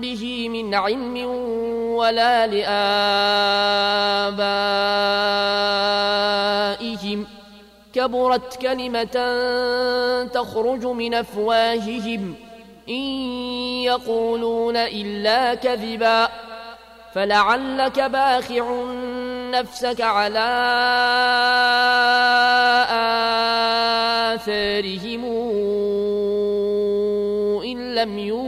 به من علم ولا لآبائهم. كبرت كلمة تخرج من أفواههم. إن يقولون إلا كذبا. فلعلك باخع نفسك على آثارهم. إن لم يؤمنوا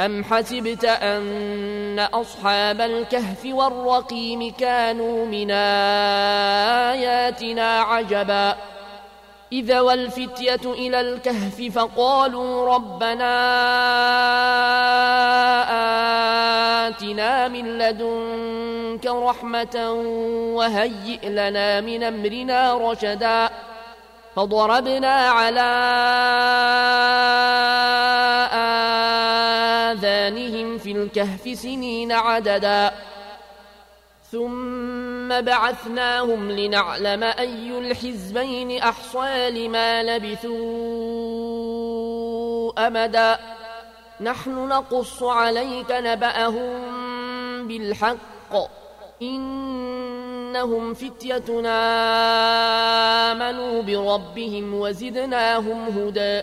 أم حسبت أن أصحاب الكهف والرقيم كانوا من آياتنا عجبا إذا والفتية إلى الكهف فقالوا ربنا آتنا من لدنك رحمة وهيئ لنا من أمرنا رشدا فضربنا على آذانهم في الكهف سنين عددا. ثم بعثناهم لنعلم أي الحزبين أحصى لما لبثوا أمدا. نحن نقص عليك نبأهم بالحق. إنهم فتيتنا آمنوا بربهم وزدناهم هدى.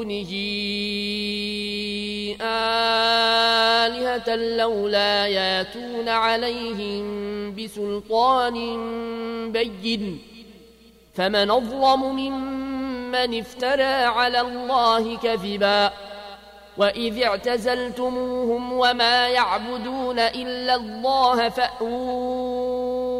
دونه آلهة لولا ياتون عليهم بسلطان بين. فمن أظلم ممن افترى على الله كذبا. وإذ اعتزلتموهم وما يعبدون إلا الله فأووا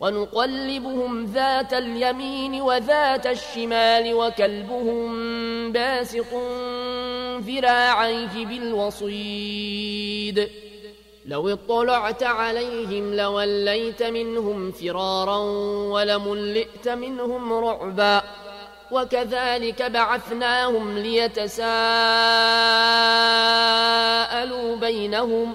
ونقلبهم ذات اليمين وذات الشمال وكلبهم باسط ذراعيه بالوصيد. لو اطلعت عليهم لوليت منهم فرارا ولملئت منهم رعبا. وكذلك بعثناهم ليتساءلوا بينهم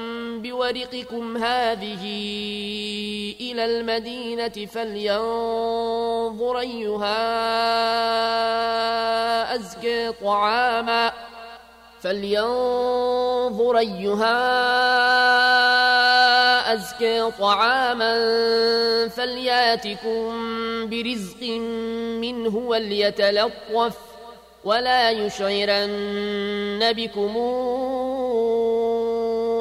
بورقكم هذه إلى المدينة فلينظر أيها أزكى طعاما فلينظر أيها أزكى طعاما فلياتكم برزق منه وليتلطف ولا يشعرن بكم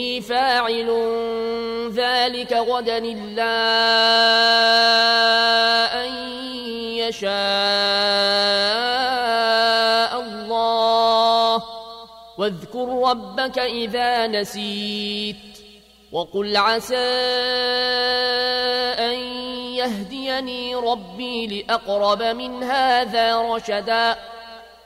إني فاعل ذلك غدا إلا أن يشاء الله. واذكر ربك إذا نسيت وقل عسى أن يهديني ربي لأقرب من هذا رشدا.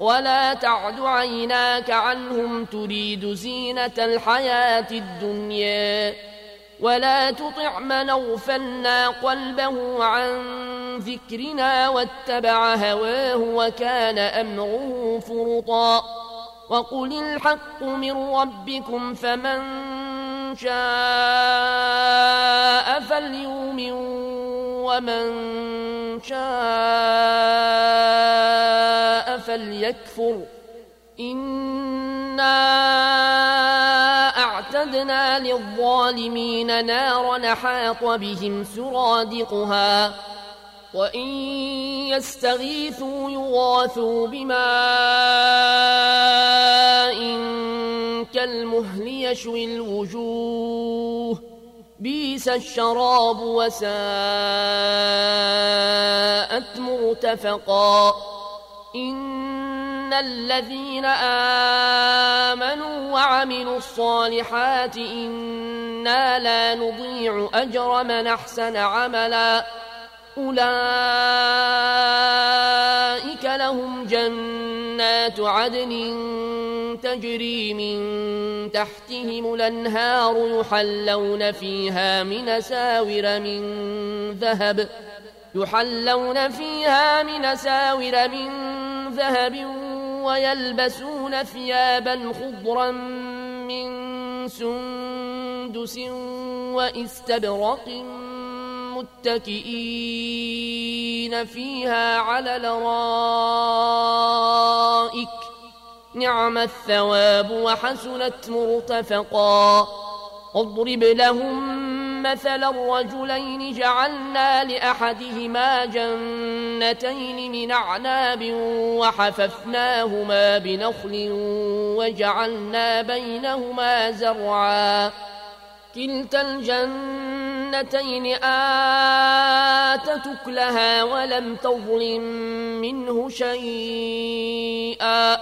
ولا تعد عيناك عنهم تريد زينة الحياة الدنيا ولا تطع من أغفلنا قلبه عن ذكرنا واتبع هواه وكان أمره فرطا وقل الحق من ربكم فمن شاء فليؤمن ومن شاء فليكفر. إنا أعتدنا للظالمين نارا حاط بهم سرادقها. وإن يستغيثوا يغاثوا بماء كالمهل يشوي الوجوه. بيس الشراب وساءت مرتفقا. إن الذين آمنوا وعملوا الصالحات إنا لا نضيع أجر من أحسن عملا أولئك لهم جنات عدن تجري من تحتهم الانهار يحلون فيها من ساور من ذهب يحلون فيها من ساور من ذهب ويلبسون ثيابا خضرا من سندس واستبرق متكئين فيها على الأرائك. نعم الثواب وحسنت مرتفقا. اضرب لهم مثل الرجلين جعلنا لأحدهما جنتين من أعناب وحففناهما بنخل وجعلنا بينهما زرعا. كلتا الجنتين آتت أكلها ولم تظلم منه شيئا.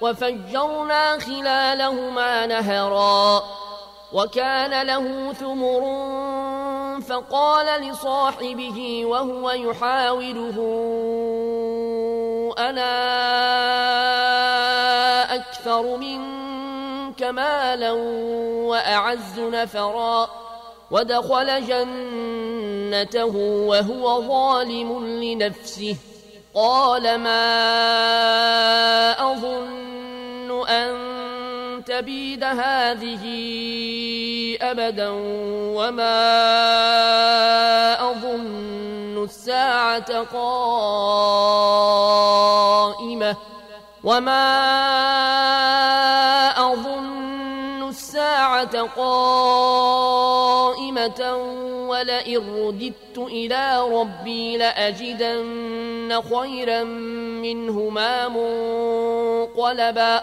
وفجرنا خلالهما نهرا. وكان له ثمر فقال لصاحبه وهو يحاوره أنا أكثر منك مالا وأعز نفرا؟ ودخل جنته وهو ظالم لنفسه. قال ما أظن أن تبيد هذه أبدا وما أظن الساعة قائمة وما أظن الساعة قائمة ولئن رددت إلى ربي لأجدن خيرا منهما منقلبا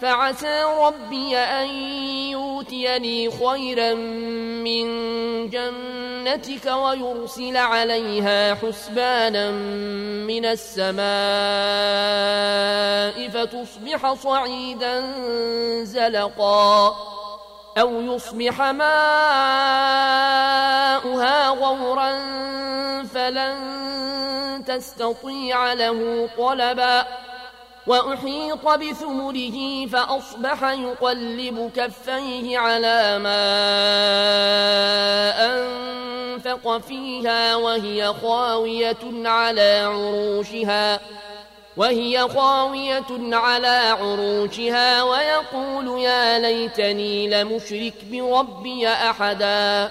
فعسى ربي أن يؤتيني خيرا من جنتك ويرسل عليها حسبانا من السماء فتصبح صعيدا زلقا أو يصبح ماؤها غورا فلن تستطيع له طلبا وأحيط بثمره فأصبح يقلب كفيه على ما أنفق فيها وهي خاوية على عروشها وهي خاوية على عروشها ويقول يا ليتني لمشرك بربي أحدا.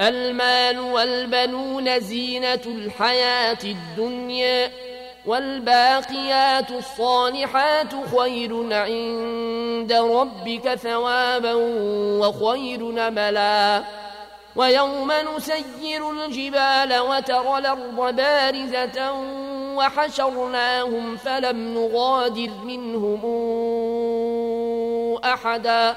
المال والبنون زينة الحياة الدنيا والباقيات الصالحات خير عند ربك ثوابا وخير ملا ويوم نسير الجبال وترى الأرض بارزة وحشرناهم فلم نغادر منهم أحدا.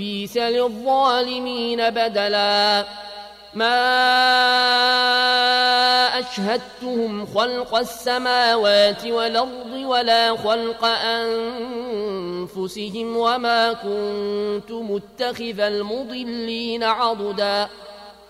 بيس للظالمين بدلا. ما أشهدتهم خلق السماوات والأرض ولا خلق أنفسهم وما كنت متخذ المضلين عضدا.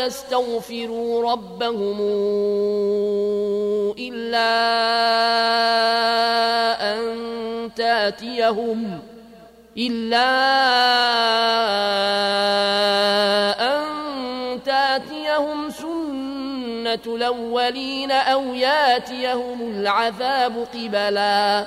الهدى ويستغفروا ربهم إلا أن تأتيهم إلا أن تأتيهم سنة الأولين أو يأتيهم العذاب قبلا.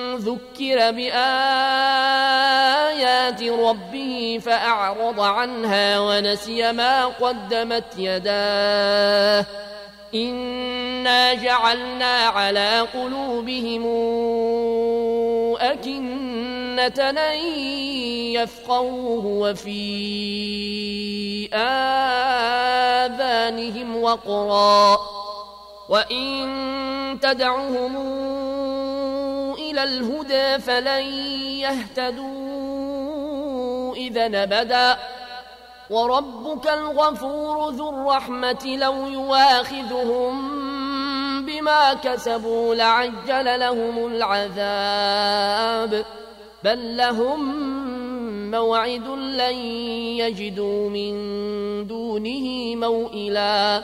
ذكر بآيات ربه فأعرض عنها ونسي ما قدمت يداه إنا جعلنا على قلوبهم أكنة يفقهوه وفي آذانهم وقرا وإن تدعهم إلى الهدى فلن يهتدوا إذا نبدا وربك الغفور ذو الرحمة لو يواخذهم بما كسبوا لعجل لهم العذاب. بل لهم موعد لن يجدوا من دونه موئلا.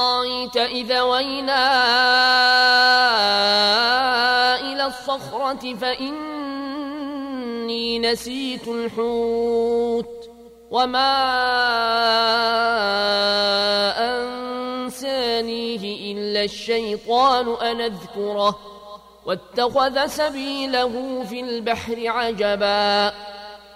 أرايت إذا وينا إلى الصخرة فإني نسيت الحوت وما أنسانيه إلا الشيطان أن أذكره واتخذ سبيله في البحر عجبا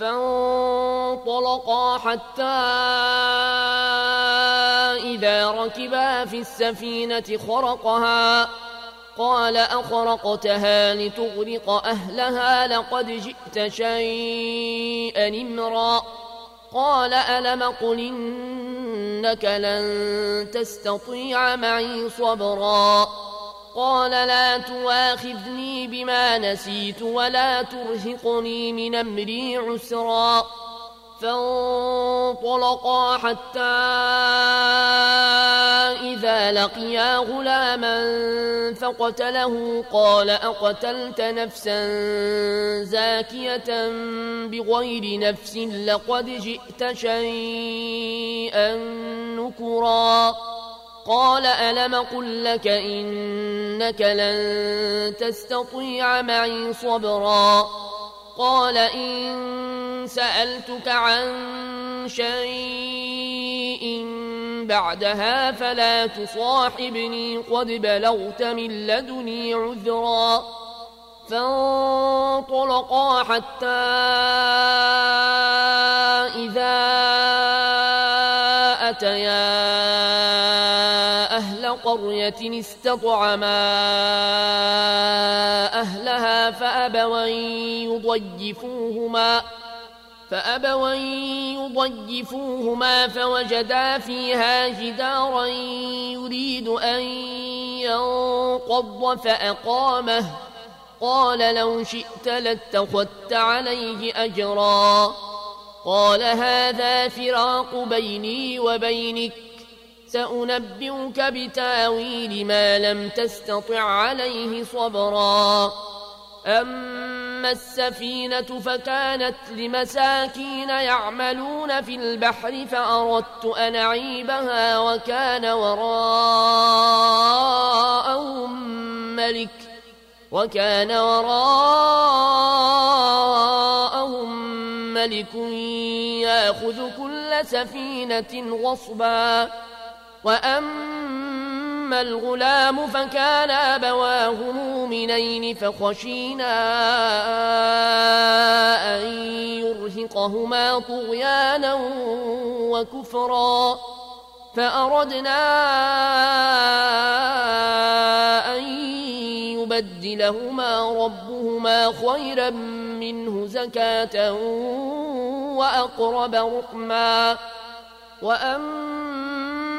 فانطلقا حتى إذا ركبا في السفينة خرقها. قال أخرقتها لتغرق أهلها لقد جئت شيئا إمرا. قال ألم قل إنك لن تستطيع معي صبرا. قال لا تواخذني بما نسيت ولا ترهقني من أمري عسرا. فانطلقا حتى إذا لقيا غلاما فقتله. قال أقتلت نفسا زاكية بغير نفس لقد جئت شيئا نكرا. قال ألم قل لك إنك لن تستطيع معي صبرا قال إن سألتك عن شيء بعدها فلا تصاحبني قد بلغت من لدني عذرا فانطلقا حتى إذا أتيا قرية استطعما أهلها فأبوا يضيفوهما فأبوا يضيفوهما فوجدا فيها جدارا يريد أن ينقض فأقامه. قال لو شئت لاتخذت عليه أجرا. قال هذا فراق بيني وبينك. سأنبئك بتاويل ما لم تستطع عليه صبرا. أما السفينة فكانت لمساكين يعملون في البحر فأردت أن أعيبها وكان وراءهم ملك وكان وراءهم ملك يأخذ كل سفينة غصبا. وأما الغلام فكان أبواه مؤمنين فخشينا أن يرهقهما طغيانا وكفرا فأردنا أن يبدلهما ربهما خيرا منه زكاة وأقرب رحما وأما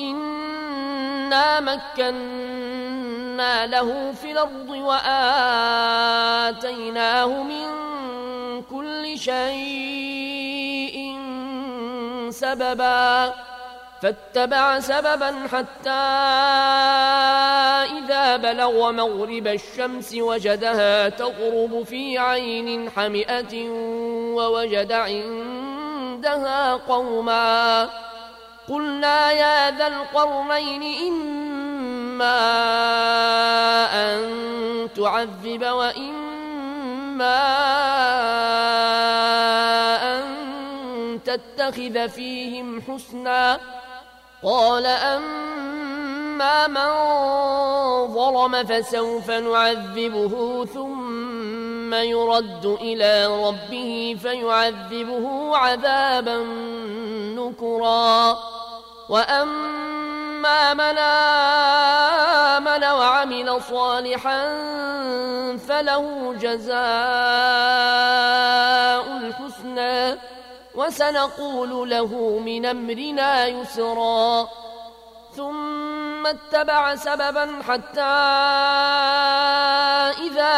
انا مكنا له في الأرض واتيناه من كل شيء سببا فاتبع سببا حتى إذا بلغ مغرب الشمس وجدها تغرب في عين حمئة ووجد عندها قوما قلنا يا ذا القرنين إما أن تعذب وإما تتخذ فيهم حسنا. قال أما من ظلم فسوف نعذبه ثم يرد إلى ربه فيعذبه عذابا نكرا. وأما من آمن وعمل صالحا فله جزاء الحسنى. وسنقول له من أمرنا يسرا. ثم اتبع سببا حتى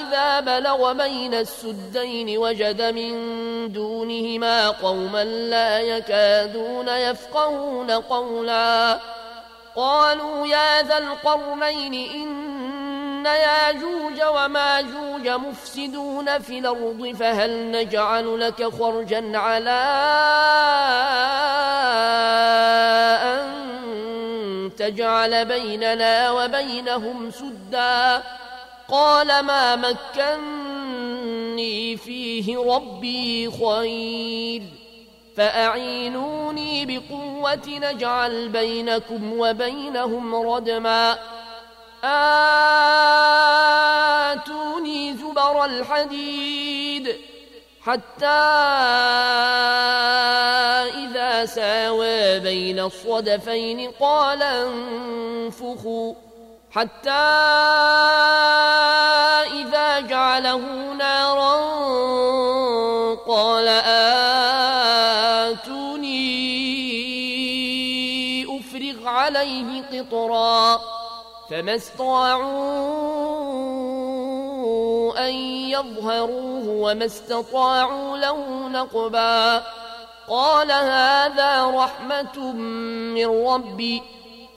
إذا بلغ بين السدين وجد من دونهما قوما لا يكادون يفقهون قولا. قالوا يا ذا القرنين إن ياجوج وماجوج مفسدون في الأرض فهل نجعل لك خرجا على تجعل بيننا وبينهم سدا؟ قال ما مكني فيه ربي خير فأعينوني بقوة نجعل بينكم وبينهم ردما. آتوني زبر الحديد حتى إذا ساوى بين الصدفين قال انفخوا. حتى إذا جعله نارا قال آتوني أفرغ عليه قطرا فما استطاعوا أن يظهروه وما استطاعوا له نقبا قال هذا رحمة من ربي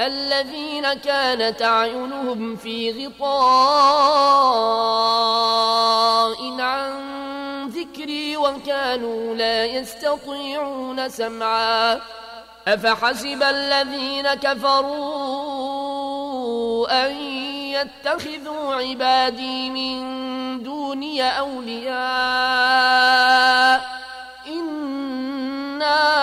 الذين كانت أعينهم في غطاء عن ذكري وكانوا لا يستطيعون سمعا. أفحسب الذين كفروا أن يتخذوا عبادي من دوني أولياء. إنا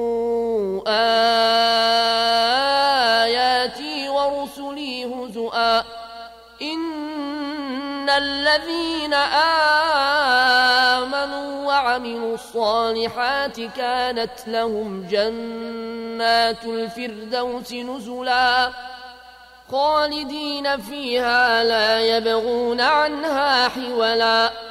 آياتي ورسلي هزؤا. إن الذين آمنوا وعملوا الصالحات كانت لهم جنات الفردوس نزلا. خالدين فيها لا يبغون عنها حولا.